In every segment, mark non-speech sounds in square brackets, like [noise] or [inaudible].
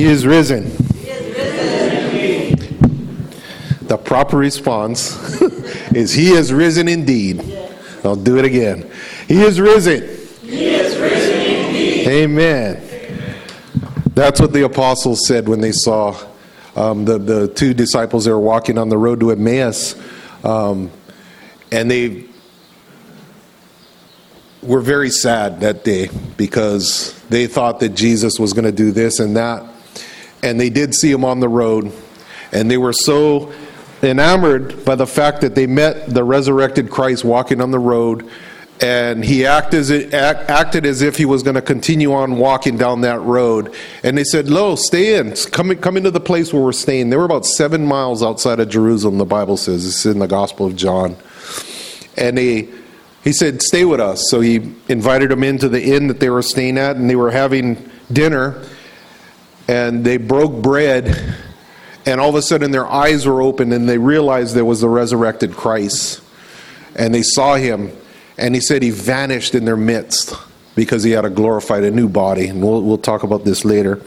He is risen. The proper response [laughs] is He is risen indeed. I'll do it again. He is risen. He is risen indeed. Amen. That's what the apostles said when they saw um, the, the two disciples that were walking on the road to Emmaus. Um, and they were very sad that day because they thought that Jesus was going to do this and that. And they did see him on the road. And they were so enamored by the fact that they met the resurrected Christ walking on the road. And he acted as, acted as if he was going to continue on walking down that road. And they said, Lo, stay in. Come, come into the place where we're staying. They were about seven miles outside of Jerusalem, the Bible says. It's in the Gospel of John. And they he said, Stay with us. So he invited them into the inn that they were staying at, and they were having dinner. And they broke bread, and all of a sudden their eyes were opened, and they realized there was the resurrected Christ. And they saw him, and he said he vanished in their midst because he had a glorified, a new body. And we'll, we'll talk about this later.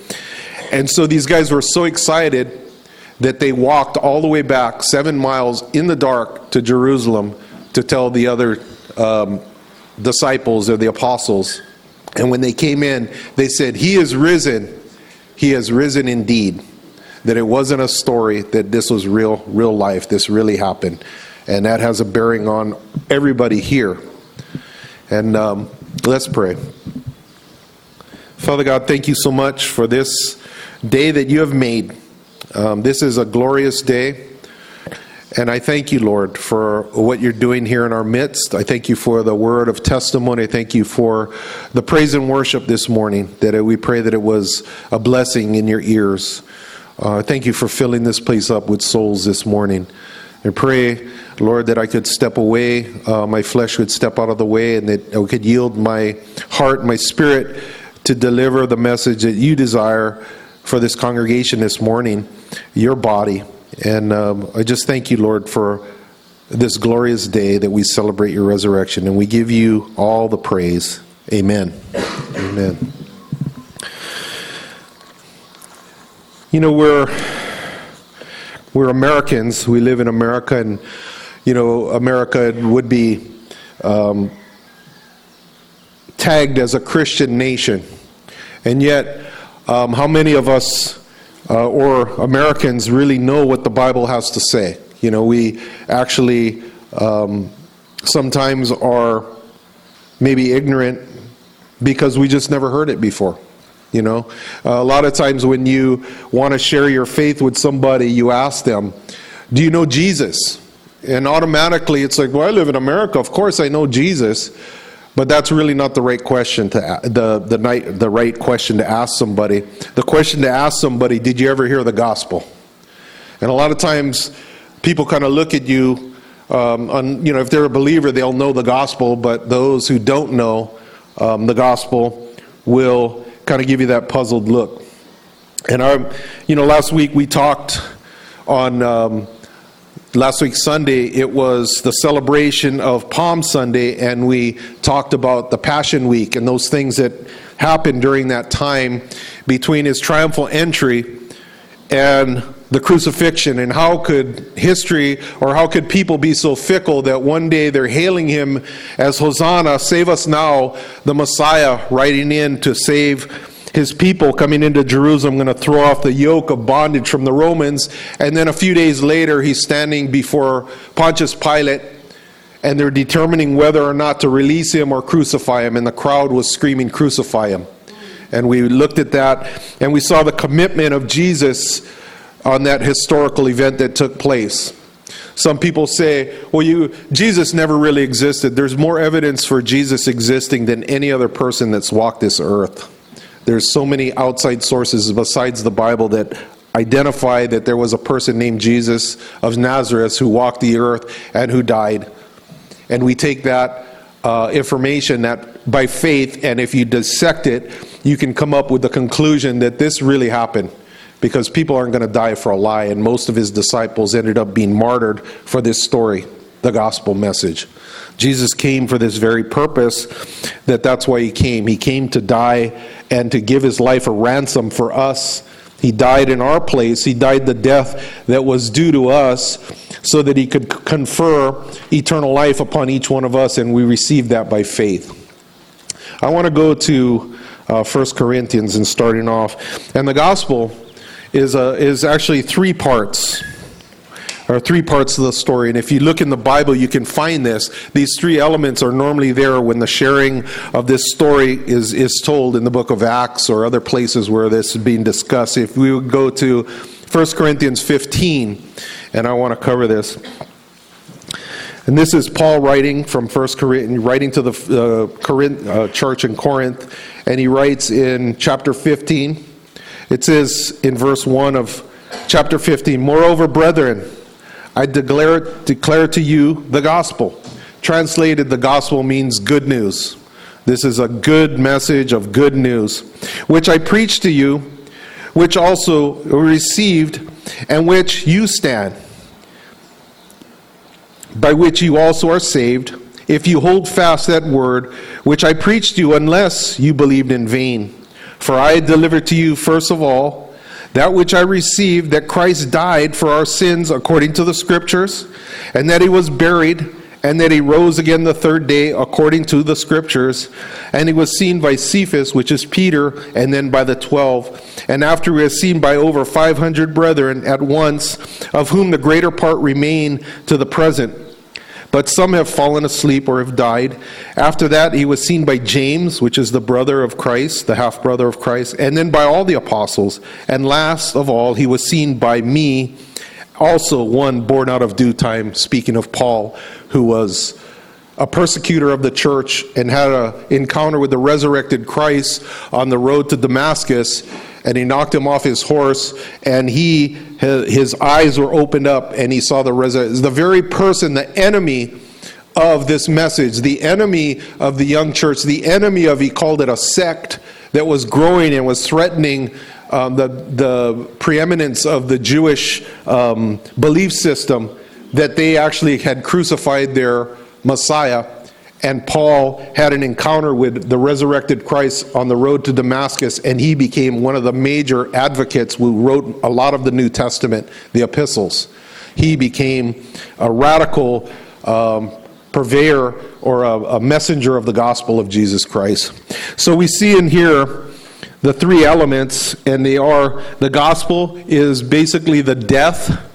And so these guys were so excited that they walked all the way back seven miles in the dark to Jerusalem to tell the other um, disciples or the apostles. And when they came in, they said, He is risen. He has risen indeed. That it wasn't a story, that this was real, real life. This really happened. And that has a bearing on everybody here. And um, let's pray. Father God, thank you so much for this day that you have made. Um, this is a glorious day. And I thank you, Lord, for what you're doing here in our midst. I thank you for the word of testimony. I thank you for the praise and worship this morning, that we pray that it was a blessing in your ears. Uh, thank you for filling this place up with souls this morning. I pray, Lord, that I could step away, uh, my flesh would step out of the way, and that I could yield my heart, my spirit to deliver the message that you desire for this congregation this morning, your body. And um, I just thank you, Lord, for this glorious day that we celebrate your resurrection. And we give you all the praise. Amen. Amen. You know, we're, we're Americans. We live in America, and, you know, America would be um, tagged as a Christian nation. And yet, um, how many of us uh, or Americans really know what the Bible has to say. You know, we actually um, sometimes are maybe ignorant because we just never heard it before. You know, uh, a lot of times when you want to share your faith with somebody, you ask them, Do you know Jesus? And automatically it's like, Well, I live in America. Of course I know Jesus. But that's really not the right question to the the night the right question to ask somebody. The question to ask somebody, did you ever hear the gospel? And a lot of times, people kind of look at you. Um, on, you know, if they're a believer, they'll know the gospel. But those who don't know um, the gospel will kind of give you that puzzled look. And our, you know, last week we talked on. Um, last week Sunday, it was the celebration of Palm Sunday, and we talked about the Passion Week and those things that happened during that time between his triumphal entry and the crucifixion and how could history or how could people be so fickle that one day they're hailing him as hosanna save us now the messiah riding in to save his people coming into Jerusalem going to throw off the yoke of bondage from the Romans. And then a few days later, he's standing before Pontius Pilate, and they're determining whether or not to release him or crucify him. And the crowd was screaming, Crucify him. And we looked at that, and we saw the commitment of Jesus on that historical event that took place. Some people say, well, you, Jesus never really existed. There's more evidence for Jesus existing than any other person that's walked this earth. There's so many outside sources besides the Bible that identify that there was a person named Jesus of Nazareth who walked the earth and who died. And we take that uh, information that by faith, and if you dissect it, you can come up with the conclusion that this really happened because people aren't going to die for a lie, and most of his disciples ended up being martyred for this story, the gospel message. Jesus came for this very purpose, that that's why he came. He came to die and to give his life a ransom for us. He died in our place. He died the death that was due to us so that he could confer eternal life upon each one of us, and we received that by faith. I want to go to uh, 1 Corinthians and starting off. And the gospel is, uh, is actually three parts are three parts of the story. And if you look in the Bible, you can find this. These three elements are normally there when the sharing of this story is, is told in the book of Acts or other places where this is being discussed. If we would go to 1 Corinthians 15, and I want to cover this. And this is Paul writing from First Corinthians, writing to the uh, Corinth, uh, church in Corinth, and he writes in chapter 15. It says in verse 1 of chapter 15, Moreover, brethren, I declare, declare to you the gospel. Translated, the gospel means good news. This is a good message of good news, which I preach to you, which also received, and which you stand, by which you also are saved, if you hold fast that word which I preached to you, unless you believed in vain. For I delivered to you, first of all, that which I received, that Christ died for our sins according to the Scriptures, and that he was buried, and that he rose again the third day according to the Scriptures, and he was seen by Cephas, which is Peter, and then by the twelve. And after he was seen by over five hundred brethren at once, of whom the greater part remain to the present but some have fallen asleep or have died. After that, he was seen by James, which is the brother of Christ, the half brother of Christ, and then by all the apostles. And last of all, he was seen by me, also one born out of due time, speaking of Paul, who was a persecutor of the church and had an encounter with the resurrected Christ on the road to Damascus and he knocked him off his horse and he his eyes were opened up and he saw the resurrection the very person the enemy of this message the enemy of the young church the enemy of he called it a sect that was growing and was threatening um, the, the preeminence of the Jewish um, belief system that they actually had crucified their Messiah and Paul had an encounter with the resurrected Christ on the road to Damascus, and he became one of the major advocates who wrote a lot of the New Testament, the epistles. He became a radical um, purveyor or a, a messenger of the gospel of Jesus Christ. So we see in here the three elements, and they are the gospel is basically the death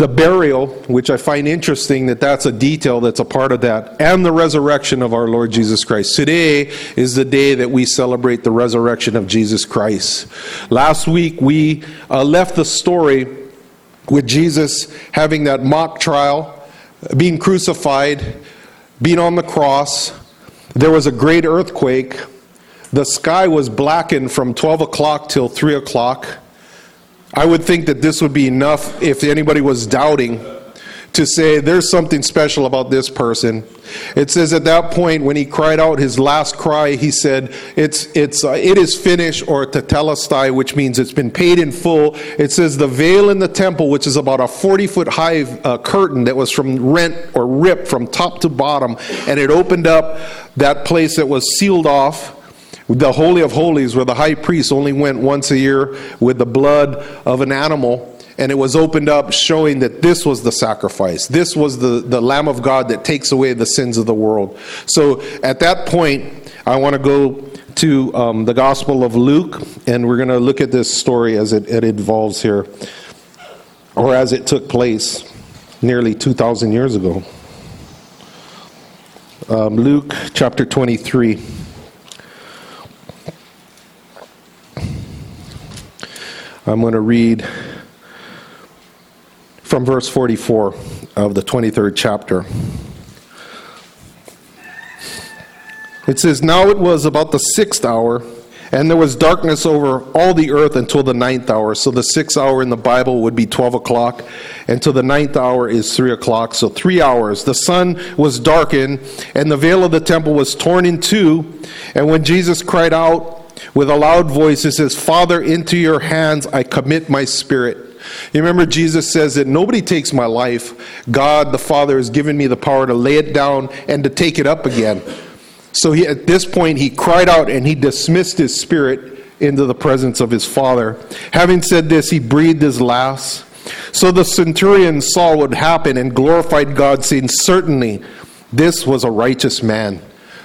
the burial, which I find interesting that that's a detail that's a part of that, and the resurrection of our Lord Jesus Christ. Today is the day that we celebrate the resurrection of Jesus Christ. Last week we uh, left the story with Jesus having that mock trial, being crucified, being on the cross. There was a great earthquake. The sky was blackened from 12 o'clock till 3 o'clock. I would think that this would be enough if anybody was doubting to say there's something special about this person. It says at that point when he cried out his last cry, he said, "It's it's uh, it is finished," or tetelestai, which means it's been paid in full. It says the veil in the temple, which is about a 40 foot high uh, curtain that was from rent or ripped from top to bottom, and it opened up that place that was sealed off the Holy of Holies, where the high priest only went once a year with the blood of an animal, and it was opened up showing that this was the sacrifice. This was the, the Lamb of God that takes away the sins of the world. So at that point, I want to go to um, the Gospel of Luke, and we're going to look at this story as it, it evolves here, or as it took place nearly 2,000 years ago. Um, Luke chapter 23. I'm going to read from verse 44 of the 23rd chapter. It says, Now it was about the sixth hour, and there was darkness over all the earth until the ninth hour. So the sixth hour in the Bible would be 12 o'clock, until the ninth hour is 3 o'clock. So three hours. The sun was darkened, and the veil of the temple was torn in two. And when Jesus cried out, with a loud voice, it says, Father, into your hands I commit my spirit. You remember Jesus says that nobody takes my life. God the Father has given me the power to lay it down and to take it up again. So he, at this point, he cried out and he dismissed his spirit into the presence of his father. Having said this, he breathed his last. So the centurion saw what happened and glorified God, saying, Certainly this was a righteous man.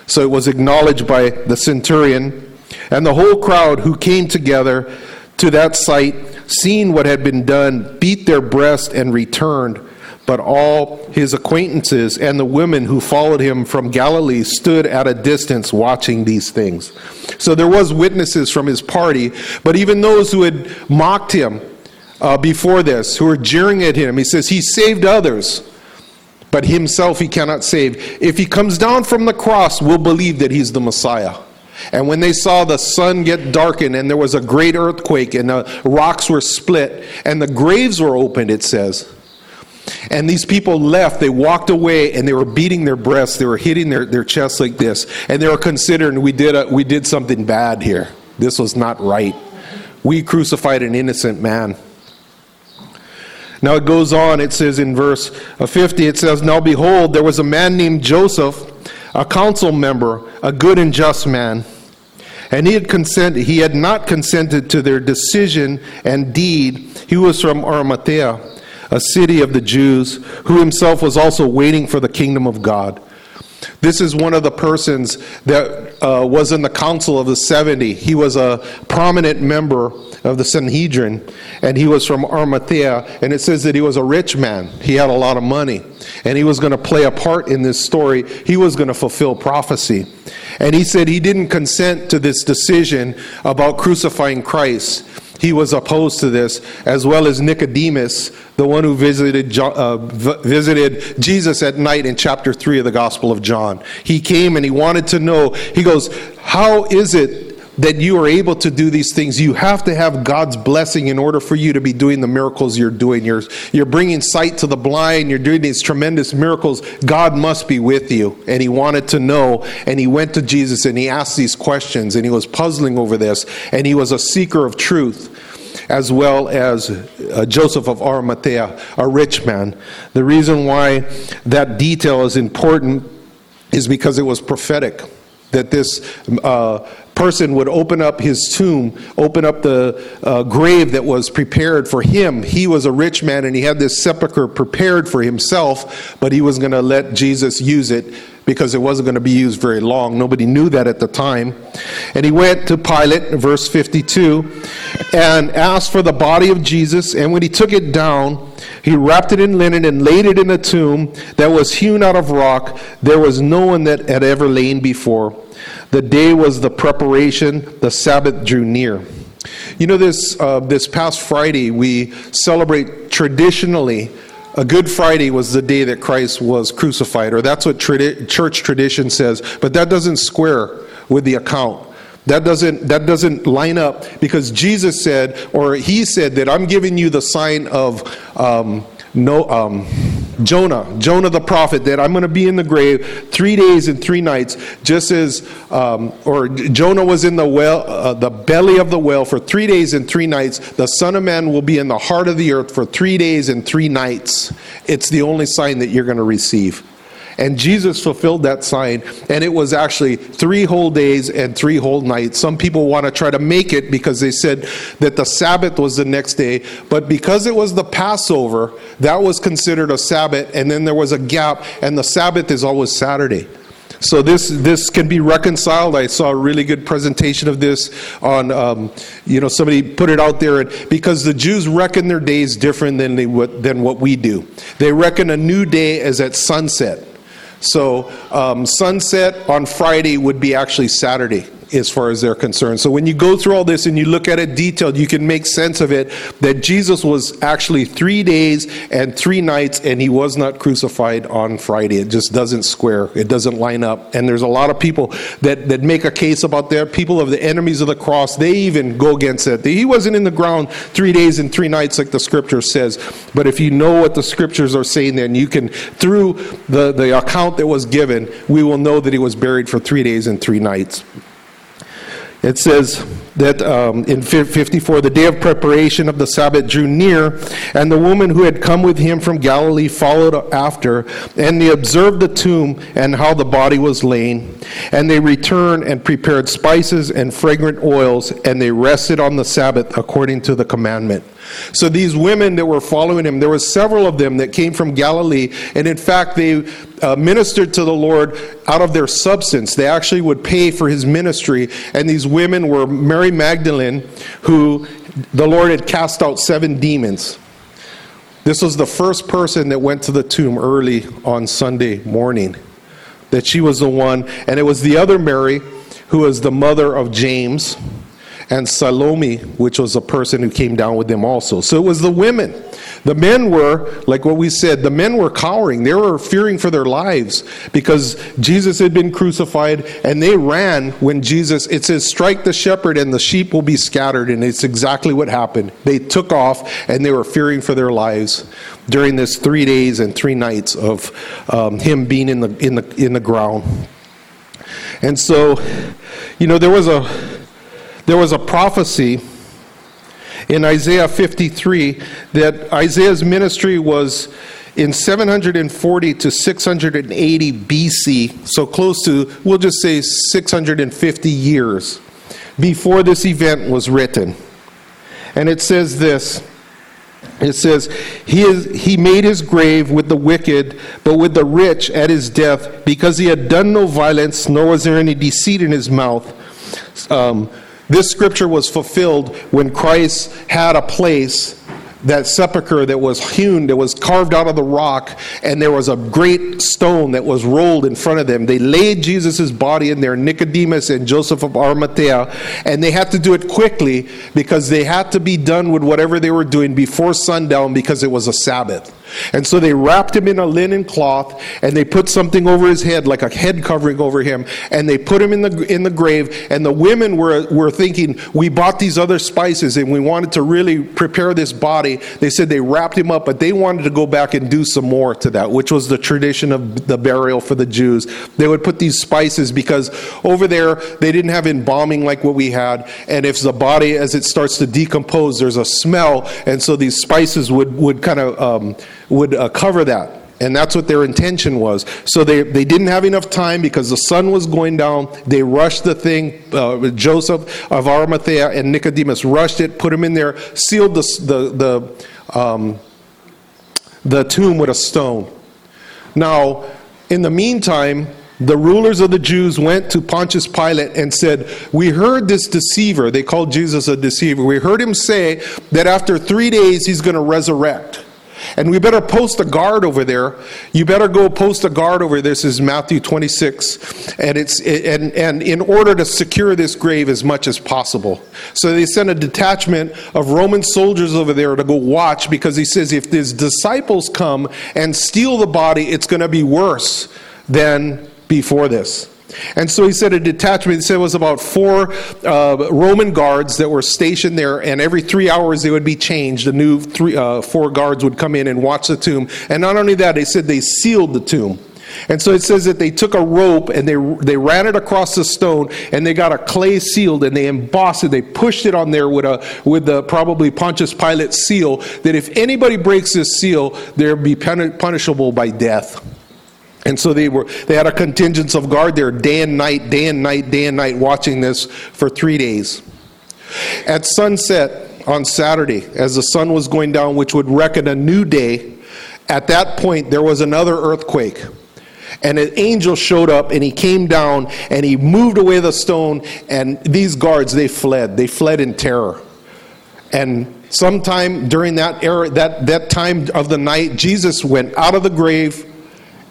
So it was acknowledged by the centurion and the whole crowd who came together to that sight, seeing what had been done, beat their breast and returned. But all his acquaintances and the women who followed him from Galilee stood at a distance watching these things. So there was witnesses from his party, but even those who had mocked him uh, before this, who were jeering at him, he says he saved others, but himself he cannot save. If he comes down from the cross, we'll believe that he's the Messiah. And when they saw the sun get darkened, and there was a great earthquake, and the rocks were split, and the graves were opened, it says. And these people left, they walked away, and they were beating their breasts, they were hitting their, their chests like this, and they were considering we did, a, we did something bad here. This was not right. We crucified an innocent man. Now it goes on, it says in verse 50, it says, Now behold, there was a man named Joseph, a council member, a good and just man. And he had consented, he had not consented to their decision and deed. He was from Arimathea, a city of the Jews, who himself was also waiting for the kingdom of God. This is one of the persons that uh, was in the council of the 70. He was a prominent member of the Sanhedrin, and he was from Arimathea. And it says that he was a rich man. He had a lot of money, and he was going to play a part in this story. He was going to fulfill prophecy. And he said he didn't consent to this decision about crucifying Christ. He was opposed to this, as well as Nicodemus, the one who visited, uh, visited Jesus at night in chapter 3 of the Gospel of John. He came and he wanted to know, he goes, How is it that you are able to do these things, you have to have God's blessing in order for you to be doing the miracles you're doing. You're, you're bringing sight to the blind, you're doing these tremendous miracles. God must be with you. And he wanted to know, and he went to Jesus and he asked these questions, and he was puzzling over this, and he was a seeker of truth. As well as uh, Joseph of Arimathea, a rich man. The reason why that detail is important is because it was prophetic that this uh, person would open up his tomb, open up the uh, grave that was prepared for him. He was a rich man and he had this sepulcher prepared for himself, but he was going to let Jesus use it because it wasn't going to be used very long. Nobody knew that at the time. And he went to Pilate, verse 52, and asked for the body of Jesus. And when he took it down, he wrapped it in linen and laid it in a tomb that was hewn out of rock. There was no one that had ever lain before. The day was the preparation, the Sabbath drew near. You know, this, uh, this past Friday, we celebrate traditionally. A Good Friday was the day that Christ was crucified, or that's what tradi- church tradition says, but that doesn't square with the account. That doesn't, that doesn't line up because Jesus said, or he said, that I'm giving you the sign of um, no, um, Jonah, Jonah the prophet, that I'm going to be in the grave three days and three nights, just as, um, or Jonah was in the well, uh, the belly of the whale for three days and three nights. The Son of Man will be in the heart of the earth for three days and three nights. It's the only sign that you're going to receive. And Jesus fulfilled that sign, and it was actually three whole days and three whole nights. Some people want to try to make it because they said that the Sabbath was the next day, but because it was the Passover, that was considered a Sabbath, and then there was a gap, and the Sabbath is always Saturday. So this this can be reconciled. I saw a really good presentation of this on, um, you know, somebody put it out there and, because the Jews reckon their days different than they than what we do. They reckon a new day as at sunset. So um, sunset on Friday would be actually Saturday as far as they're concerned. So when you go through all this and you look at it detailed, you can make sense of it that Jesus was actually three days and three nights, and he was not crucified on Friday. It just doesn't square. It doesn't line up. And there's a lot of people that, that make a case about that. People of the enemies of the cross, they even go against it. He wasn't in the ground three days and three nights like the scripture says. But if you know what the scriptures are saying, then you can, through the, the account that was given, we will know that he was buried for three days and three nights. It says that um, in 54, the day of preparation of the Sabbath drew near, and the woman who had come with him from Galilee followed after, and they observed the tomb and how the body was laid. And they returned and prepared spices and fragrant oils, and they rested on the Sabbath according to the commandment. So these women that were following him, there were several of them that came from Galilee, and in fact, they uh, ministered to the Lord out of their substance. They actually would pay for his ministry, and these women were Mary Magdalene, who the Lord had cast out seven demons. This was the first person that went to the tomb early on Sunday morning. That she was the one, and it was the other Mary, who was the mother of James and Salome, which was a person who came down with them also. So it was the women. The men were, like what we said, the men were cowering. They were fearing for their lives because Jesus had been crucified and they ran when Jesus, it says, strike the shepherd and the sheep will be scattered. And it's exactly what happened. They took off and they were fearing for their lives during this three days and three nights of um, him being in the, in, the, in the ground. And so, you know, there was a there was a prophecy in Isaiah 53 that Isaiah's ministry was in 740 to 680 BC, so close to, we'll just say 650 years before this event was written. And it says this it says, he, is, he made his grave with the wicked, but with the rich at his death, because he had done no violence, nor was there any deceit in his mouth. Um, this scripture was fulfilled when Christ had a place, that sepulchre that was hewn, that was carved out of the rock, and there was a great stone that was rolled in front of them. They laid Jesus' body in there, Nicodemus and Joseph of Arimathea, and they had to do it quickly because they had to be done with whatever they were doing before sundown because it was a Sabbath. And so they wrapped him in a linen cloth and they put something over his head, like a head covering over him, and they put him in the, in the grave. And the women were, were thinking, We bought these other spices and we wanted to really prepare this body. They said they wrapped him up, but they wanted to go back and do some more to that, which was the tradition of the burial for the Jews. They would put these spices because over there they didn't have embalming like what we had. And if the body, as it starts to decompose, there's a smell. And so these spices would, would kind of. Um, would uh, cover that. And that's what their intention was. So they, they didn't have enough time because the sun was going down. They rushed the thing. Uh, Joseph of Arimathea and Nicodemus rushed it, put him in there, sealed the, the, the, um, the tomb with a stone. Now, in the meantime, the rulers of the Jews went to Pontius Pilate and said, We heard this deceiver, they called Jesus a deceiver. We heard him say that after three days he's going to resurrect. And we better post a guard over there. You better go post a guard over this is Matthew 26. And it's and and in order to secure this grave as much as possible. So they sent a detachment of Roman soldiers over there to go watch because he says if his disciples come and steal the body, it's going to be worse than before this. And so he said a detachment, he said it was about four uh, Roman guards that were stationed there, and every three hours they would be changed. The new three, uh, four guards would come in and watch the tomb. And not only that, they said they sealed the tomb. And so it says that they took a rope and they, they ran it across the stone and they got a clay sealed and they embossed it. They pushed it on there with, a, with the probably Pontius Pilate seal that if anybody breaks this seal, they'll be punishable by death. And so they were they had a contingent of guard there day and night, day and night, day and night watching this for 3 days. At sunset on Saturday as the sun was going down which would reckon a new day, at that point there was another earthquake. And an angel showed up and he came down and he moved away the stone and these guards they fled. They fled in terror. And sometime during that era that that time of the night Jesus went out of the grave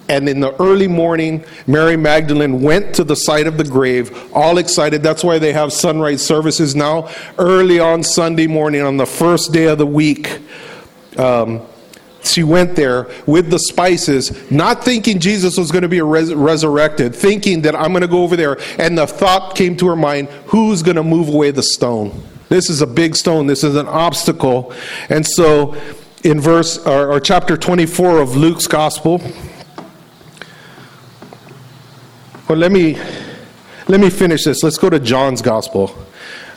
and in the early morning, Mary Magdalene went to the site of the grave, all excited. That's why they have sunrise services now. Early on Sunday morning, on the first day of the week, um, she went there with the spices, not thinking Jesus was going to be res- resurrected, thinking that I'm going to go over there. And the thought came to her mind who's going to move away the stone? This is a big stone, this is an obstacle. And so, in verse or, or chapter 24 of Luke's gospel, well, let me let me finish this. Let's go to John's gospel.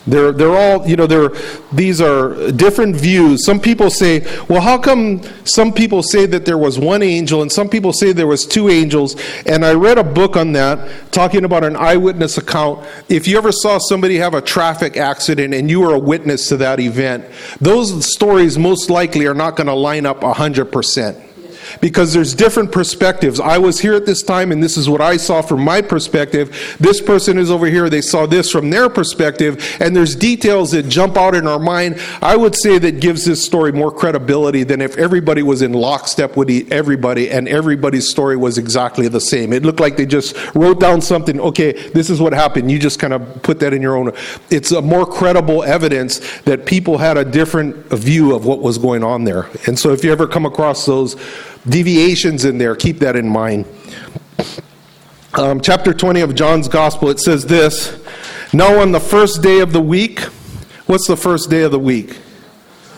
They're, they're all, you know, they're, these are different views. Some people say, well, how come some people say that there was one angel and some people say there was two angels? And I read a book on that talking about an eyewitness account. If you ever saw somebody have a traffic accident and you were a witness to that event, those stories most likely are not going to line up 100% because there's different perspectives. I was here at this time, and this is what I saw from my perspective. This person is over here, they saw this from their perspective, and there's details that jump out in our mind. I would say that gives this story more credibility than if everybody was in lockstep with everybody and everybody's story was exactly the same. It looked like they just wrote down something, okay, this is what happened. You just kind of put that in your own. It's a more credible evidence that people had a different view of what was going on there. And so if you ever come across those, deviations in there. Keep that in mind. Um, chapter 20 of John's Gospel, it says this Now, on the first day of the week, what's the first day of the week?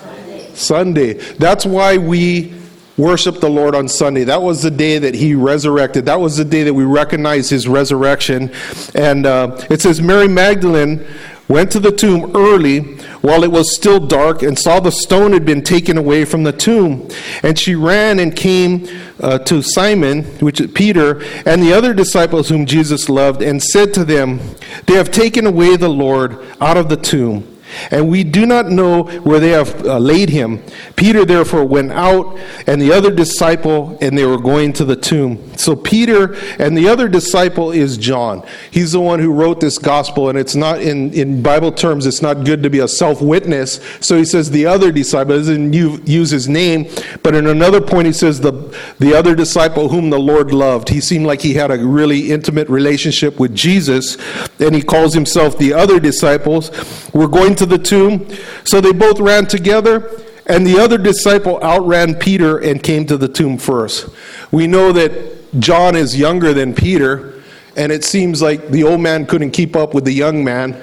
Sunday. Sunday. That's why we worship the Lord on Sunday. That was the day that he resurrected. That was the day that we recognize his resurrection. And uh, it says, Mary Magdalene went to the tomb early while it was still dark and saw the stone had been taken away from the tomb. And she ran and came uh, to Simon, which is Peter, and the other disciples whom Jesus loved, and said to them, They have taken away the Lord out of the tomb and we do not know where they have uh, laid him. Peter therefore went out, and the other disciple, and they were going to the tomb. So Peter and the other disciple is John. He's the one who wrote this gospel, and it's not in, in Bible terms, it's not good to be a self witness. So he says the other disciple, doesn't use his name, but in another point he says the, the other disciple whom the Lord loved. He seemed like he had a really intimate relationship with Jesus, and he calls himself the other disciples. We're going to the tomb. So they both ran together, and the other disciple outran Peter and came to the tomb first. We know that John is younger than Peter, and it seems like the old man couldn't keep up with the young man.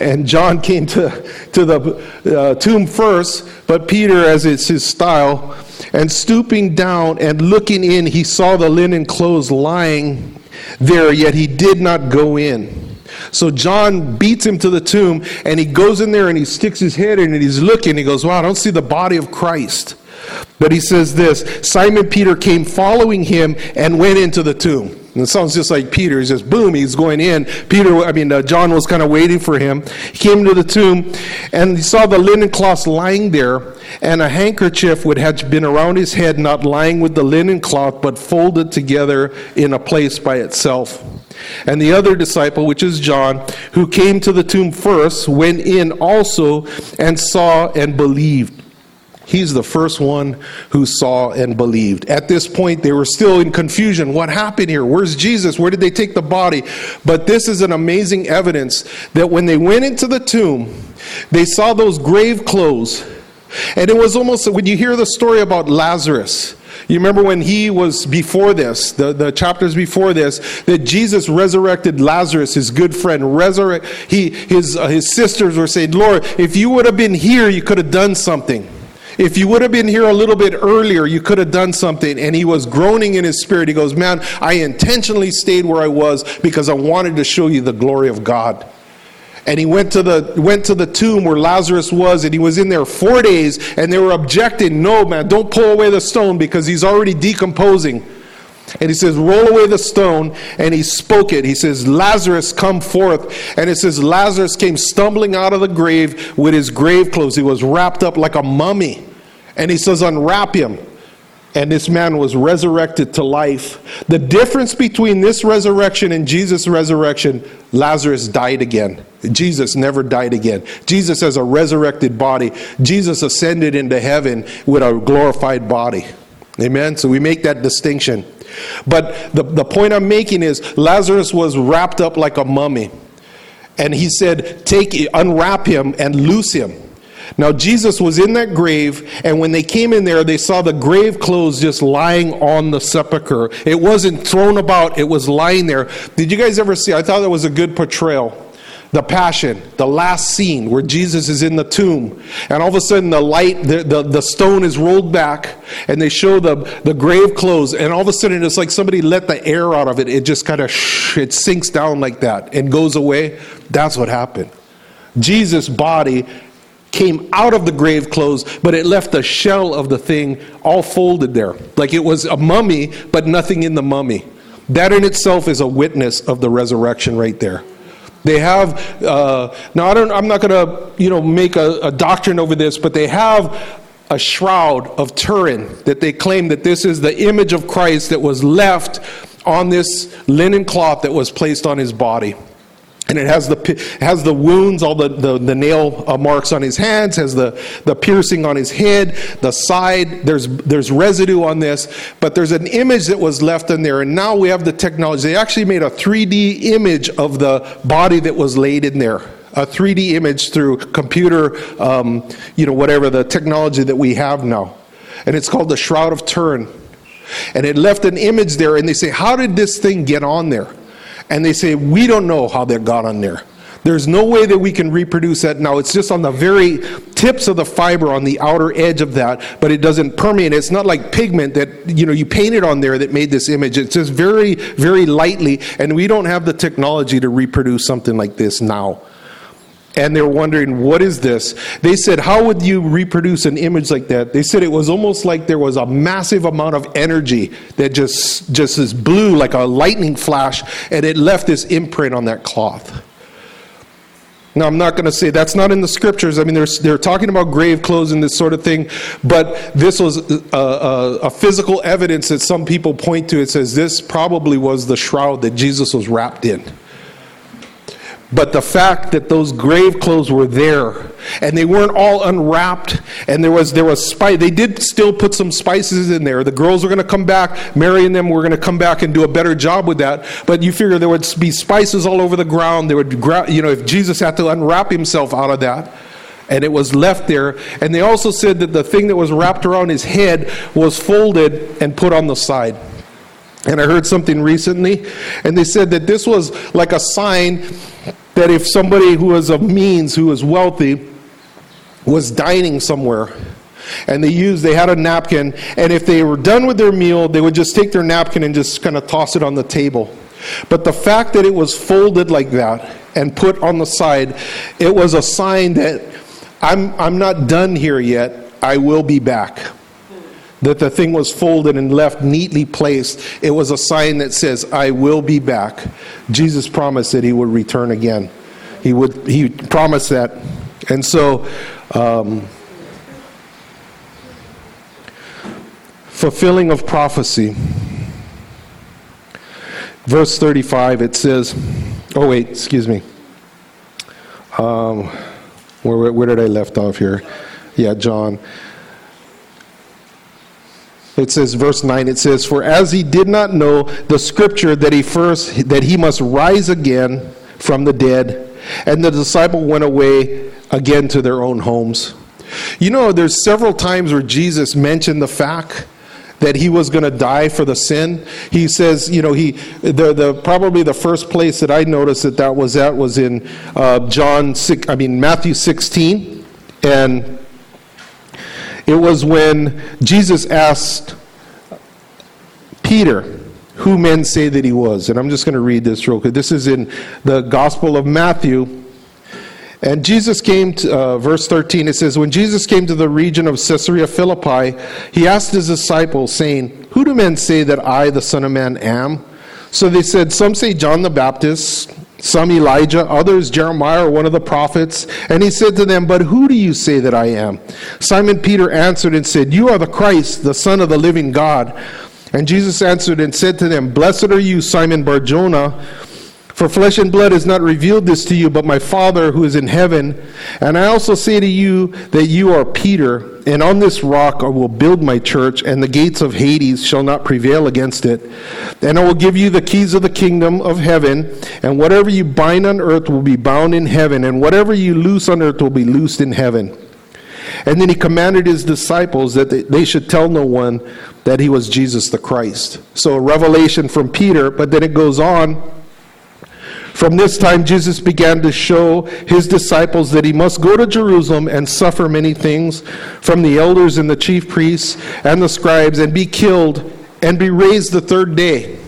And John came to, to the uh, tomb first, but Peter, as it's his style, and stooping down and looking in, he saw the linen clothes lying there, yet he did not go in. So John beats him to the tomb and he goes in there and he sticks his head in and he's looking. He goes, Wow, I don't see the body of Christ. But he says this Simon Peter came following him and went into the tomb. And it sounds just like Peter. He says, boom, he's going in. Peter, I mean, uh, John was kind of waiting for him. He came to the tomb and he saw the linen cloth lying there and a handkerchief which had been around his head, not lying with the linen cloth, but folded together in a place by itself. And the other disciple, which is John, who came to the tomb first, went in also and saw and believed. He's the first one who saw and believed. At this point, they were still in confusion. What happened here? Where's Jesus? Where did they take the body? But this is an amazing evidence that when they went into the tomb, they saw those grave clothes. And it was almost, when you hear the story about Lazarus, you remember when he was before this, the, the chapters before this, that Jesus resurrected Lazarus, his good friend. Resurrect. He, his, uh, his sisters were saying, Lord, if you would have been here, you could have done something. If you would have been here a little bit earlier, you could have done something. And he was groaning in his spirit. He goes, Man, I intentionally stayed where I was because I wanted to show you the glory of God and he went to the went to the tomb where Lazarus was and he was in there 4 days and they were objecting no man don't pull away the stone because he's already decomposing. And he says roll away the stone and he spoke it. He says Lazarus come forth. And it says Lazarus came stumbling out of the grave with his grave clothes. He was wrapped up like a mummy. And he says unwrap him and this man was resurrected to life. The difference between this resurrection and Jesus' resurrection, Lazarus died again. Jesus never died again. Jesus has a resurrected body. Jesus ascended into heaven with a glorified body. Amen? So we make that distinction. But the, the point I'm making is Lazarus was wrapped up like a mummy. And he said, Take unwrap him and loose him. Now, Jesus was in that grave, and when they came in there, they saw the grave clothes just lying on the sepulchre. It wasn't thrown about, it was lying there. Did you guys ever see? I thought that was a good portrayal. the passion, the last scene where Jesus is in the tomb, and all of a sudden the light, the, the, the stone is rolled back, and they show the, the grave clothes, and all of a sudden it's like somebody let the air out of it. It just kind of it sinks down like that and goes away. That's what happened. Jesus' body came out of the grave clothes, but it left the shell of the thing all folded there. Like it was a mummy, but nothing in the mummy. That in itself is a witness of the resurrection right there. They have uh, now. I don't. I'm not going to you know make a, a doctrine over this, but they have a shroud of Turin that they claim that this is the image of Christ that was left on this linen cloth that was placed on his body and it has the has the wounds, all the, the, the nail uh, marks on his hands, has the, the piercing on his head, the side. There's there's residue on this, but there's an image that was left in there, and now we have the technology. They actually made a 3D image of the body that was laid in there. A 3D image through computer, um, you know, whatever the technology that we have now, and it's called the Shroud of Turin, and it left an image there. And they say, how did this thing get on there? And they say, We don't know how that got on there. There's no way that we can reproduce that now. It's just on the very tips of the fiber on the outer edge of that, but it doesn't permeate. It's not like pigment that you know you painted on there that made this image. It's just very, very lightly, and we don't have the technology to reproduce something like this now and they're wondering what is this? They said how would you reproduce an image like that? They said it was almost like there was a massive amount of energy that just just is blue like a lightning flash and it left this imprint on that cloth. Now i'm not going to say that's not in the scriptures. I mean they're, they're talking about grave clothes and this sort of thing but this was a, a, a physical evidence that some people point to. It says this probably was the shroud that jesus was wrapped in but the fact that those grave clothes were there and they weren't all unwrapped and there was there was spice they did still put some spices in there. The girls were going to come back mary and them were going to come back and do a better job with that. But you figure there would be spices all over the ground there would you know if jesus had to unwrap himself out of that and it was left there. And they also said that the thing that was wrapped around his head was folded and put on the side and I heard something recently, and they said that this was like a sign that if somebody who was of means, who was wealthy, was dining somewhere, and they used, they had a napkin, and if they were done with their meal, they would just take their napkin and just kind of toss it on the table. But the fact that it was folded like that and put on the side, it was a sign that I'm, I'm not done here yet. I will be back that the thing was folded and left neatly placed. It was a sign that says, I will be back. Jesus promised that he would return again. He would he promised that. And so um, fulfilling of prophecy. Verse 35, it says, oh wait, excuse me. Um, where, where did I left off here? Yeah, John. It says, verse 9, it says, For as he did not know the scripture that he first, that he must rise again from the dead, and the disciple went away again to their own homes. You know, there's several times where Jesus mentioned the fact that he was going to die for the sin. He says, you know, he the the probably the first place that I noticed that that was at was in uh, John six, I mean Matthew 16, and it was when Jesus asked Peter, who men say that he was. And I'm just going to read this real quick. This is in the Gospel of Matthew. And Jesus came to, uh, verse 13, it says, When Jesus came to the region of Caesarea Philippi, he asked his disciples, saying, Who do men say that I, the Son of Man, am? So they said, Some say John the Baptist some Elijah, others Jeremiah one of the prophets. And he said to them, But who do you say that I am? Simon Peter answered and said, You are the Christ, the Son of the living God. And Jesus answered and said to them, Blessed are you, Simon Barjona. For flesh and blood has not revealed this to you, but my Father who is in heaven. And I also say to you that you are Peter, and on this rock I will build my church, and the gates of Hades shall not prevail against it. And I will give you the keys of the kingdom of heaven, and whatever you bind on earth will be bound in heaven, and whatever you loose on earth will be loosed in heaven. And then he commanded his disciples that they should tell no one that he was Jesus the Christ. So a revelation from Peter, but then it goes on From this time, Jesus began to show his disciples that he must go to Jerusalem and suffer many things from the elders and the chief priests and the scribes and be killed and be raised the third day.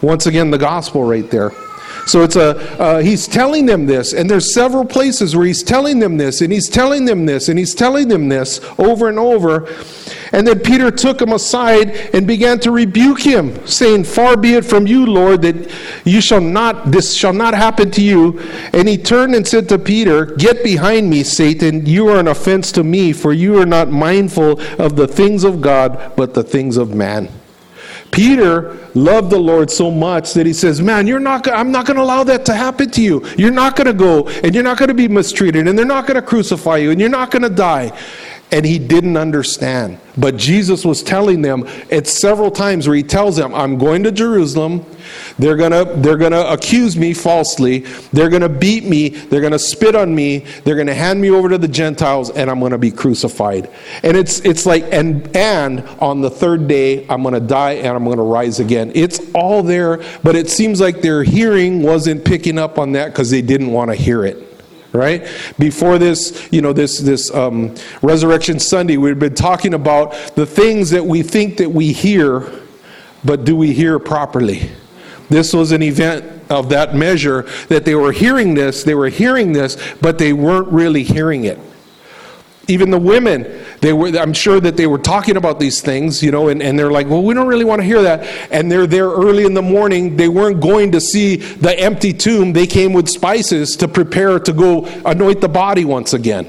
Once again, the gospel right there. So it's a uh, he's telling them this, and there's several places where he's telling them this, and he's telling them this, and he's telling them this over and over. And then Peter took him aside and began to rebuke him, saying, Far be it from you, Lord, that you shall not, this shall not happen to you. And he turned and said to Peter, Get behind me, Satan. You are an offense to me, for you are not mindful of the things of God, but the things of man. Peter loved the Lord so much that he says, "Man, you're not I'm not going to allow that to happen to you. You're not going to go and you're not going to be mistreated and they're not going to crucify you and you're not going to die." And he didn't understand. But Jesus was telling them it's several times where he tells them, I'm going to Jerusalem. They're gonna they're gonna accuse me falsely. They're gonna beat me. They're gonna spit on me. They're gonna hand me over to the Gentiles, and I'm gonna be crucified. And it's it's like and and on the third day I'm gonna die and I'm gonna rise again. It's all there, but it seems like their hearing wasn't picking up on that because they didn't want to hear it right? Before this you know this this um, resurrection sunday we've been talking about the things that we think that we hear but do we hear properly? This was an event of that measure that they were hearing this they were hearing this but they weren't really hearing it even the women they were i'm sure that they were talking about these things you know and, and they're like well we don't really want to hear that. And they're there early in the morning. They weren't going to see the empty tomb. They came with spices to prepare to go anoint the body once again.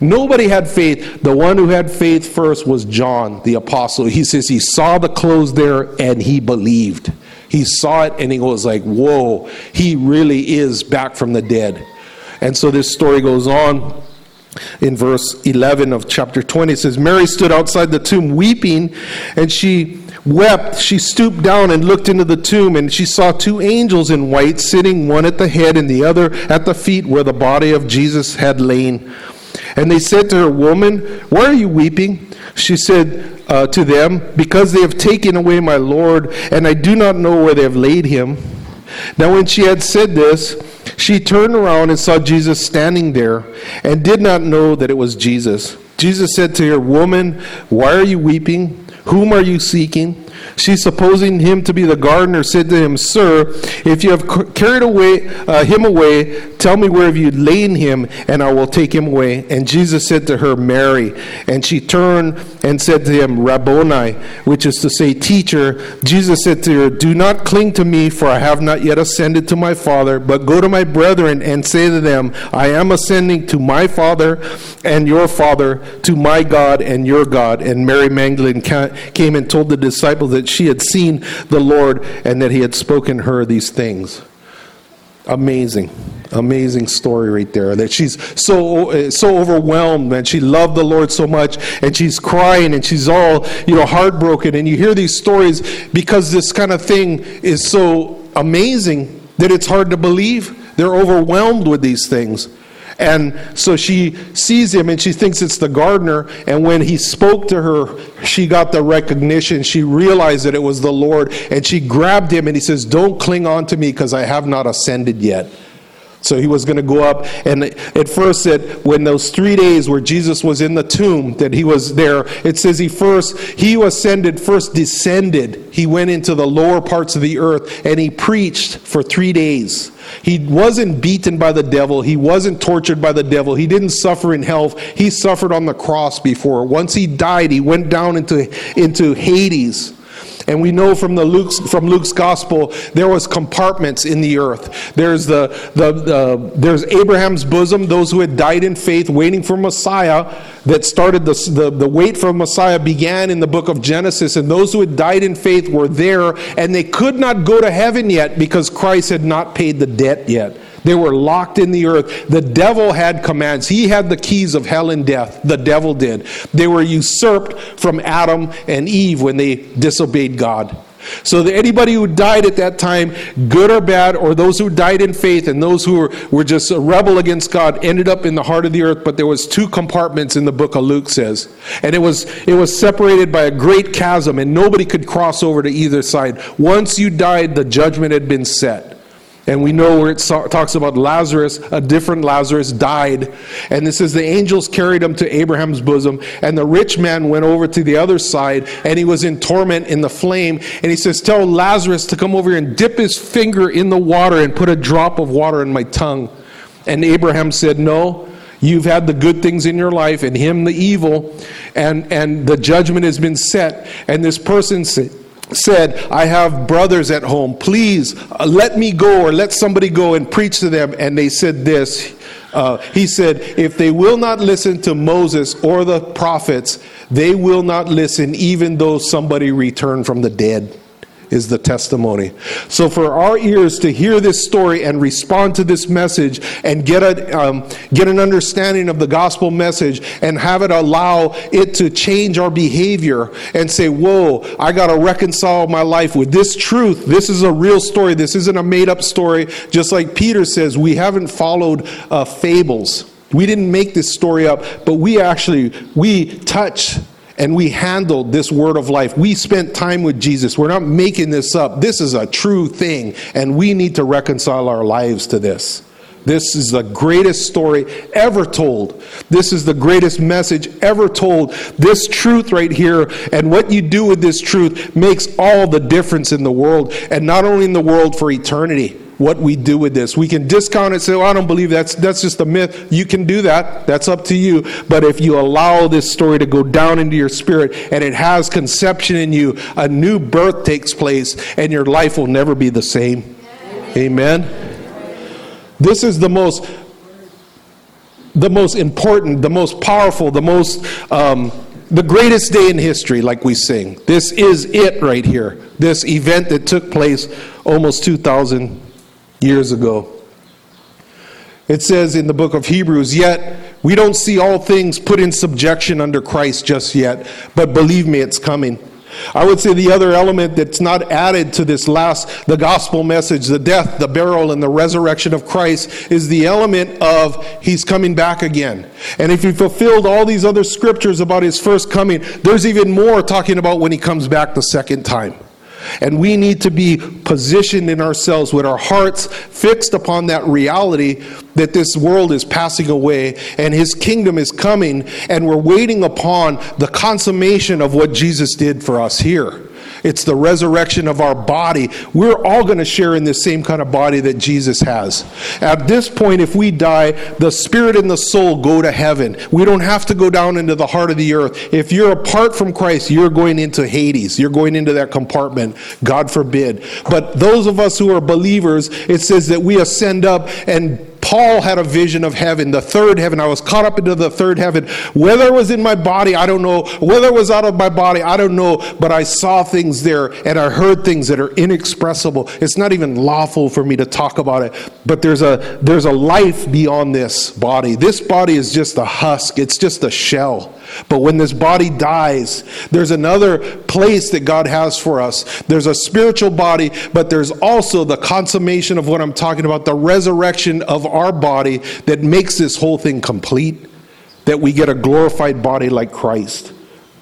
Nobody had faith. The one who had faith first was john the apostle. He says he saw the clothes there and he believed. He saw it and he was like whoa he really is back from the dead. And so this story goes on in verse 11 of chapter 20 it says mary stood outside the tomb weeping and she wept. She stooped down and looked into the tomb and she saw two angels in white sitting one at the head and the other at the feet where the body of jesus had lain. And they said to her woman why are you weeping? She said uh, to them because they have taken away my lord and i do not know where they have laid him. Now when she had said this she turned around and saw Jesus standing there and did not know that it was Jesus. Jesus said to her, Woman, why are you weeping? Whom are you seeking? She, supposing him to be the gardener, said to him, Sir, if you have carried away uh, him away, tell me where have you laid him, and I will take him away. And Jesus said to her, Mary. And she turned and said to him, Rabboni, which is to say, Teacher. Jesus said to her, Do not cling to me, for I have not yet ascended to my Father, but go to my brethren and say to them, I am ascending to my Father and your Father, to my God and your God. And Mary Magdalene came and told the disciples that she had seen the Lord and that he had spoken her these things. Amazing, amazing story right there. That she's so so overwhelmed and she loved the Lord so much, and she's crying and she's all you know heartbroken. And you hear these stories because this kind of thing is so amazing that it's hard to believe. They're overwhelmed with these things. And so she sees him and she thinks it's the gardener. And when he spoke to her, she got the recognition. She realized that it was the Lord. And she grabbed him and he says, Don't cling on to me because I have not ascended yet. So he was going to go up. And at first, that when those three days where Jesus was in the tomb, that he was there, it says he first, he ascended, first descended. He went into the lower parts of the earth and he preached for three days. He wasn't beaten by the devil. He wasn't tortured by the devil. He didn't suffer in hell. He suffered on the cross before. Once he died, he went down into, into Hades and we know from the Luke's, from Luke's gospel there was compartments in the earth. There's the, the, the there's Abraham's bosom, those who had died in faith, waiting for Messiah. That started the, the the wait for Messiah began in the book of Genesis, and those who had died in faith were there, and they could not go to heaven yet because Christ had not paid the debt yet. They were locked in the earth. The devil had commands. He had the keys of hell and death. The devil did. They were usurped from Adam and Eve when they disobeyed God. So that anybody who died at that time, good or bad, or those who died in faith and those who were, were just a rebel against God, ended up in the heart of the earth. But there was two compartments in the book of Luke says, and it was it was separated by a great chasm, and nobody could cross over to either side. Once you died, the judgment had been set. And we know where it talks about Lazarus, a different Lazarus died. And this says the angels carried him to Abraham's bosom. And the rich man went over to the other side and he was in torment in the flame. And he says, Tell Lazarus to come over here and dip his finger in the water and put a drop of water in my tongue. And Abraham said, No. You've had the good things in your life, and him the evil, and, and the judgment has been set. And this person said, said, I have brothers at home. Please uh, let me go or let somebody go and preach to them. And they said this. Uh, he said, If they will not listen to Moses or the prophets, they will not listen even though somebody returned from the dead is the testimony. So, for our ears to hear this story and respond to this message and get a um, get an understanding of the gospel message and have it allow it to change our behavior and say, "Whoa, I got to reconcile my life with this truth. This is a real story. This isn't a made up story." Just like Peter says, we haven't followed uh, fables. We didn't make this story up, but we actually we touch and we handled this word of life. We spent time with Jesus. We're not making this up. This is a true thing, and we need to reconcile our lives to this. This is the greatest story ever told. This is the greatest message ever told. This truth right here, and what you do with this truth, makes all the difference in the world, and not only in the world for eternity what we do with this. We can discount it say, oh, I don't believe that's that's just a myth. You can do that. That's up to you. But if you allow this story to go down into your spirit and it has conception in you, a new birth takes place and your life will never be the same. Amen. This is the most the most important, the most powerful, the most um, the greatest day in history, like we sing. This is it right here. This event that took place almost 2,000 years ago. It says in the book of Hebrews, Yet we don't see all things put in subjection under Christ just yet, but believe me, it's coming. I would say the other element that's not added to this last, the gospel message, the death, the burial, and the resurrection of Christ, is the element of He's coming back again. And if He fulfilled all these other scriptures about His first coming, there's even more talking about when He comes back the second time. And we need to be positioned in ourselves with our hearts fixed upon that reality that this world is passing away and his kingdom is coming, and we're waiting upon the consummation of what Jesus did for us here. It's the resurrection of our body. We're all going to share in the same kind of body that Jesus has. At this point, if we die, the spirit and the soul go to heaven. We don't have to go down into the heart of the earth. If you're apart from Christ, you're going into Hades. You're going into that compartment. God forbid. But those of us who are believers, it says that we ascend up and Paul had a vision of heaven, the third heaven. I was caught up into the third heaven. Whether it was in my body, I don't know. Whether it was out of my body, I don't know. But I saw things there and I heard things that are inexpressible. It's not even lawful for me to talk about it. But there's a there's a life beyond this body. This body is just a husk. It's just a shell. But when this body dies, there's another place that God has for us. There's a spiritual body, but there's also the consummation of what I'm talking about, the resurrection of our body that makes this whole thing complete, that we get a glorified body like Christ.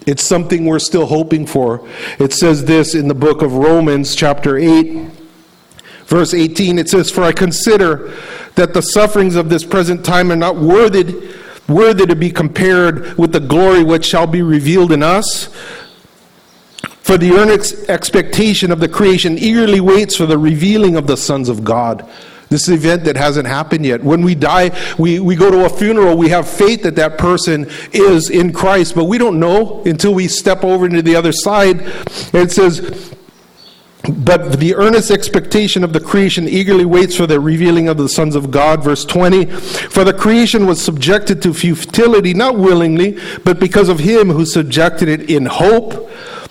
It's something we're still hoping for. It says this in the book of Romans, chapter 8, verse 18. It says, For I consider that the sufferings of this present time are not worthy worthy to be compared with the glory which shall be revealed in us. For the earnest expectation of the creation eagerly waits for the revealing of the sons of God. This is an event that hasn't happened yet. When we die, we, we go to a funeral, we have faith that that person is in Christ, but we don't know until we step over into the other side. It says, but the earnest expectation of the creation eagerly waits for the revealing of the sons of God. Verse 20 For the creation was subjected to futility, not willingly, but because of him who subjected it in hope.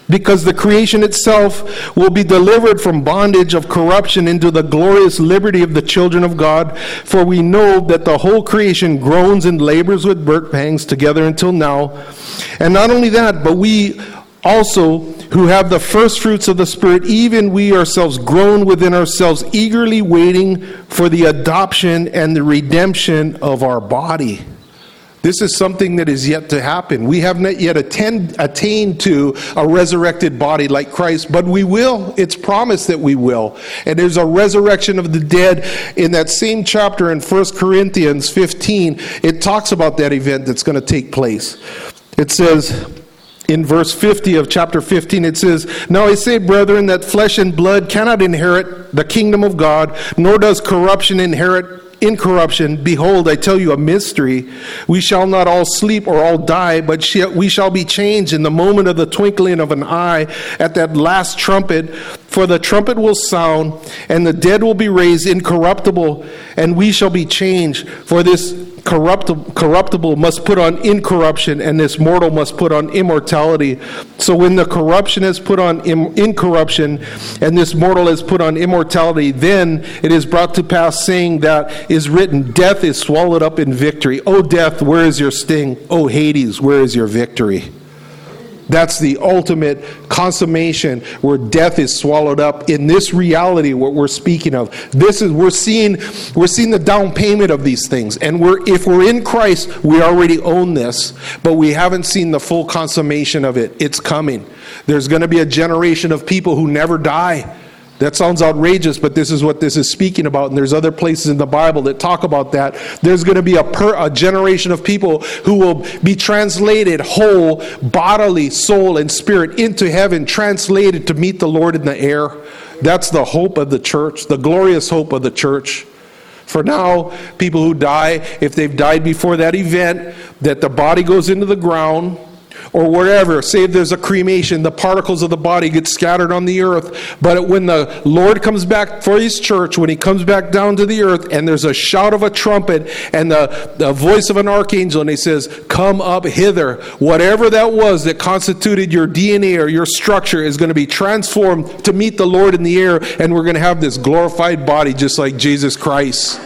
Because the creation itself will be delivered from bondage of corruption into the glorious liberty of the children of God. For we know that the whole creation groans and labors with birth pangs together until now. And not only that, but we also who have the first fruits of the Spirit, even we ourselves groan within ourselves, eagerly waiting for the adoption and the redemption of our body. This is something that is yet to happen. We have not yet attend, attained to a resurrected body like Christ, but we will. It's promised that we will. And there's a resurrection of the dead in that same chapter in 1 Corinthians 15. It talks about that event that's going to take place. It says, in verse 50 of chapter 15, it says, Now I say, brethren, that flesh and blood cannot inherit the kingdom of God, nor does corruption inherit incorruption. Behold, I tell you a mystery. We shall not all sleep or all die, but we shall be changed in the moment of the twinkling of an eye at that last trumpet. For the trumpet will sound, and the dead will be raised incorruptible, and we shall be changed. For this corruptible, corruptible must put on incorruption, and this mortal must put on immortality. So when the corruption is put on incorruption, and this mortal is put on immortality, then it is brought to pass, saying that is written, Death is swallowed up in victory. O death, where is your sting? O Hades, where is your victory? That's the ultimate consummation where death is swallowed up in this reality what we're speaking of. This is we're seeing we're seeing the down payment of these things. And we're if we're in Christ, we already own this, but we haven't seen the full consummation of it. It's coming. There's going to be a generation of people who never die that sounds outrageous, but this is what this is speaking about. And there's other places in the Bible that talk about that. There's going to be a, per, a generation of people who will be translated whole, bodily, soul, and spirit into heaven, translated to meet the Lord in the air. That's the hope of the church, the glorious hope of the church. For now, people who die, if they've died before that event, that the body goes into the ground or wherever, say there's a cremation, the particles of the body get scattered on the earth. But when the Lord comes back for his church, when he comes back down to the earth, and there's a shout of a trumpet and the, the voice of an archangel, and he says, Come up hither, whatever that was that constituted your DNA or your structure is going to be transformed to meet the Lord in the air, and we're going to have this glorified body just like Jesus Christ.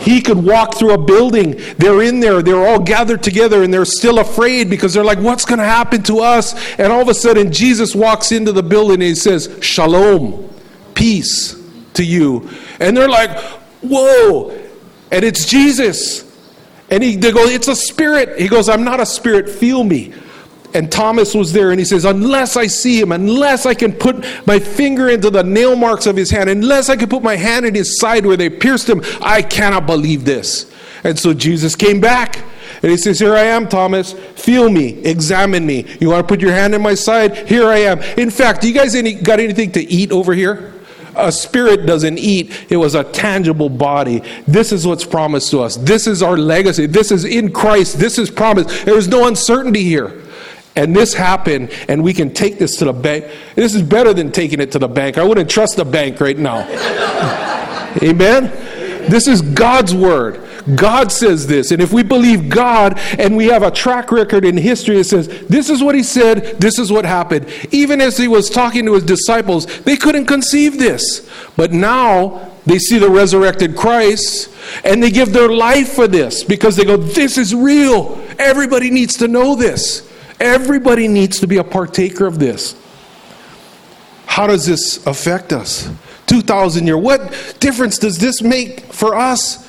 He could walk through a building. They're in there. They're all gathered together and they're still afraid because they're like, what's going to happen to us? And all of a sudden, Jesus walks into the building and he says, Shalom, peace to you. And they're like, whoa. And it's Jesus. And he, they go, it's a spirit. He goes, I'm not a spirit. Feel me. And Thomas was there, and he says, Unless I see him, unless I can put my finger into the nail marks of his hand, unless I can put my hand in his side where they pierced him, I cannot believe this. And so Jesus came back. And he says, Here I am, Thomas. Feel me. Examine me. You want to put your hand in my side? Here I am. In fact, do you guys any, got anything to eat over here? A spirit doesn't eat, it was a tangible body. This is what's promised to us. This is our legacy. This is in Christ. This is promised. There is no uncertainty here and this happened, and we can take this to the bank. This is better than taking it to the bank. I wouldn't trust the bank right now. [laughs] Amen? This is God's word. God says this. And if we believe God and we have a track record in history that says, this is what he said, this is what happened. Even as he was talking to his disciples, they couldn't conceive this. But now they see the resurrected Christ and they give their life for this because they go, this is real. Everybody needs to know this. Everybody needs to be a partaker of this. How does this affect us? 2,000 years. What difference does this make for us?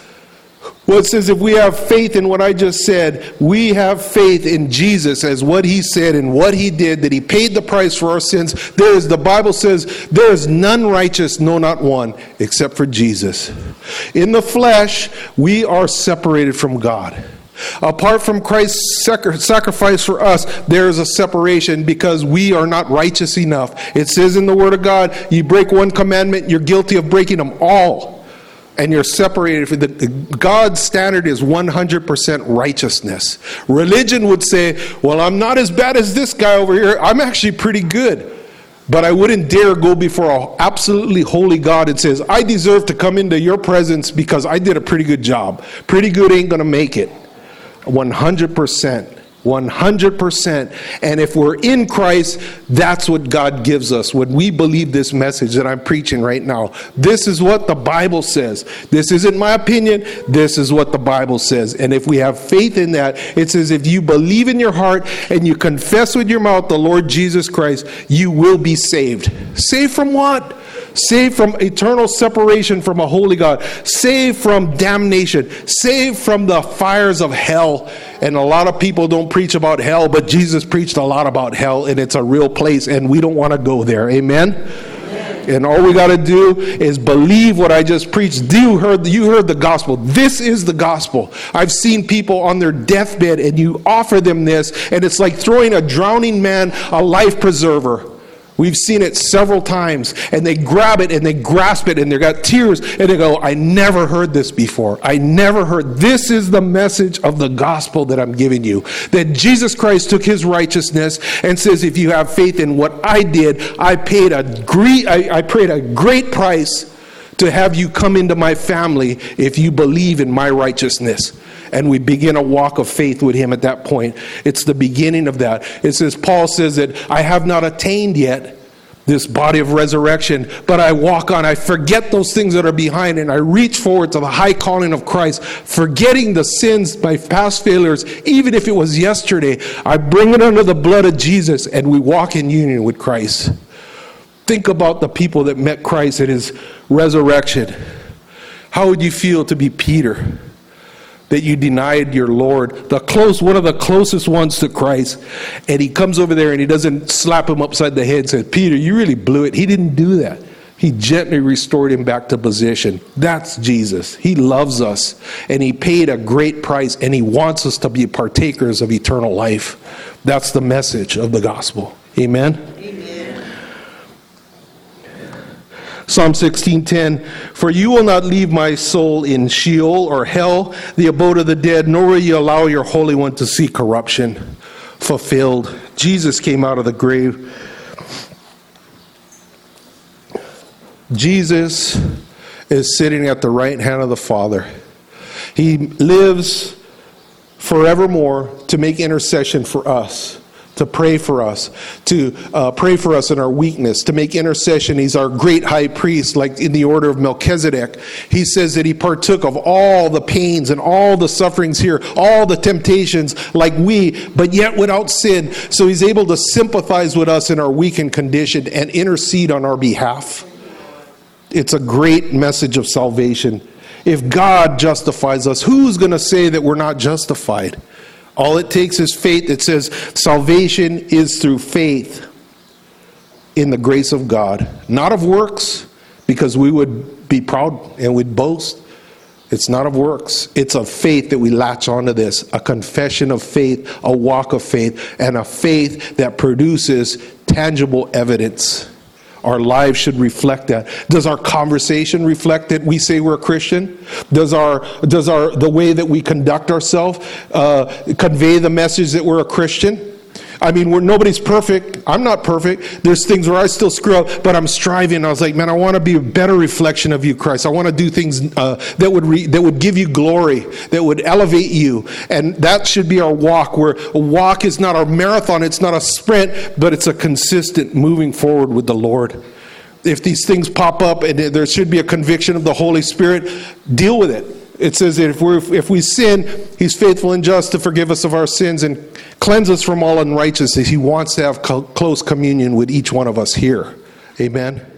Well, it says if we have faith in what I just said, we have faith in Jesus as what he said and what he did, that he paid the price for our sins. There is, the Bible says, there is none righteous, no, not one, except for Jesus. In the flesh, we are separated from God. Apart from Christ's sacrifice for us, there is a separation because we are not righteous enough. It says in the Word of God, you break one commandment, you're guilty of breaking them all. And you're separated. God's standard is 100% righteousness. Religion would say, well, I'm not as bad as this guy over here. I'm actually pretty good. But I wouldn't dare go before an absolutely holy God and says, I deserve to come into your presence because I did a pretty good job. Pretty good ain't going to make it. 100%. 100%. And if we're in Christ, that's what God gives us when we believe this message that I'm preaching right now. This is what the Bible says. This isn't my opinion. This is what the Bible says. And if we have faith in that, it says if you believe in your heart and you confess with your mouth the Lord Jesus Christ, you will be saved. Saved from what? Saved from eternal separation from a holy God, saved from damnation, saved from the fires of hell. And a lot of people don't preach about hell, but Jesus preached a lot about hell, and it's a real place, and we don't want to go there. Amen? And all we got to do is believe what I just preached. You heard, you heard the gospel. This is the gospel. I've seen people on their deathbed, and you offer them this, and it's like throwing a drowning man a life preserver. We've seen it several times, and they grab it and they grasp it, and they've got tears, and they go, I never heard this before. I never heard. This is the message of the gospel that I'm giving you. That Jesus Christ took his righteousness and says, If you have faith in what I did, I paid a great, I, I paid a great price to have you come into my family if you believe in my righteousness and we begin a walk of faith with him at that point. It's the beginning of that. It says, Paul says that I have not attained yet this body of resurrection, but I walk on. I forget those things that are behind and I reach forward to the high calling of Christ, forgetting the sins, my past failures, even if it was yesterday. I bring it under the blood of Jesus and we walk in union with Christ. Think about the people that met Christ at his resurrection. How would you feel to be Peter? That you denied your Lord, the close, one of the closest ones to Christ. And he comes over there and he doesn't slap him upside the head and says, Peter, you really blew it. He didn't do that. He gently restored him back to position. That's Jesus. He loves us and he paid a great price and he wants us to be partakers of eternal life. That's the message of the gospel. Amen. Psalm 16:10 For you will not leave my soul in Sheol or hell, the abode of the dead, nor will you allow your holy one to see corruption fulfilled. Jesus came out of the grave. Jesus is sitting at the right hand of the Father. He lives forevermore to make intercession for us to pray for us, to uh, pray for us in our weakness, to make intercession. He's our great high priest, like in the order of Melchizedek. He says that he partook of all the pains and all the sufferings here, all the temptations, like we, but yet without sin. So he's able to sympathize with us in our weakened condition and intercede on our behalf. It's a great message of salvation. If God justifies us, who's going to say that we're not justified? All it takes is faith. It says salvation is through faith in the grace of God, not of works, because we would be proud and we'd boast. It's not of works. It's of faith that we latch onto this a confession of faith, a walk of faith, and a faith that produces tangible evidence. Our lives should reflect that. Does our conversation reflect that we say we're a Christian? Does our does our the way that we conduct ourselves uh, convey the message that we're a Christian? I mean, we're, nobody's perfect. I'm not perfect. There's things where I still screw up, but I'm striving. I was like, man, I want to be a better reflection of you, Christ. I want to do things uh, that would re, that would give you glory, that would elevate you, and that should be our walk. Where a walk is not a marathon, it's not a sprint, but it's a consistent moving forward with the Lord. If these things pop up and there should be a conviction of the Holy Spirit, deal with it it says that if, we if we sin, He's faithful and just to forgive us of our sins and cleanse us from all unrighteousness. He wants to have co- close communion with each one of us here. Amen.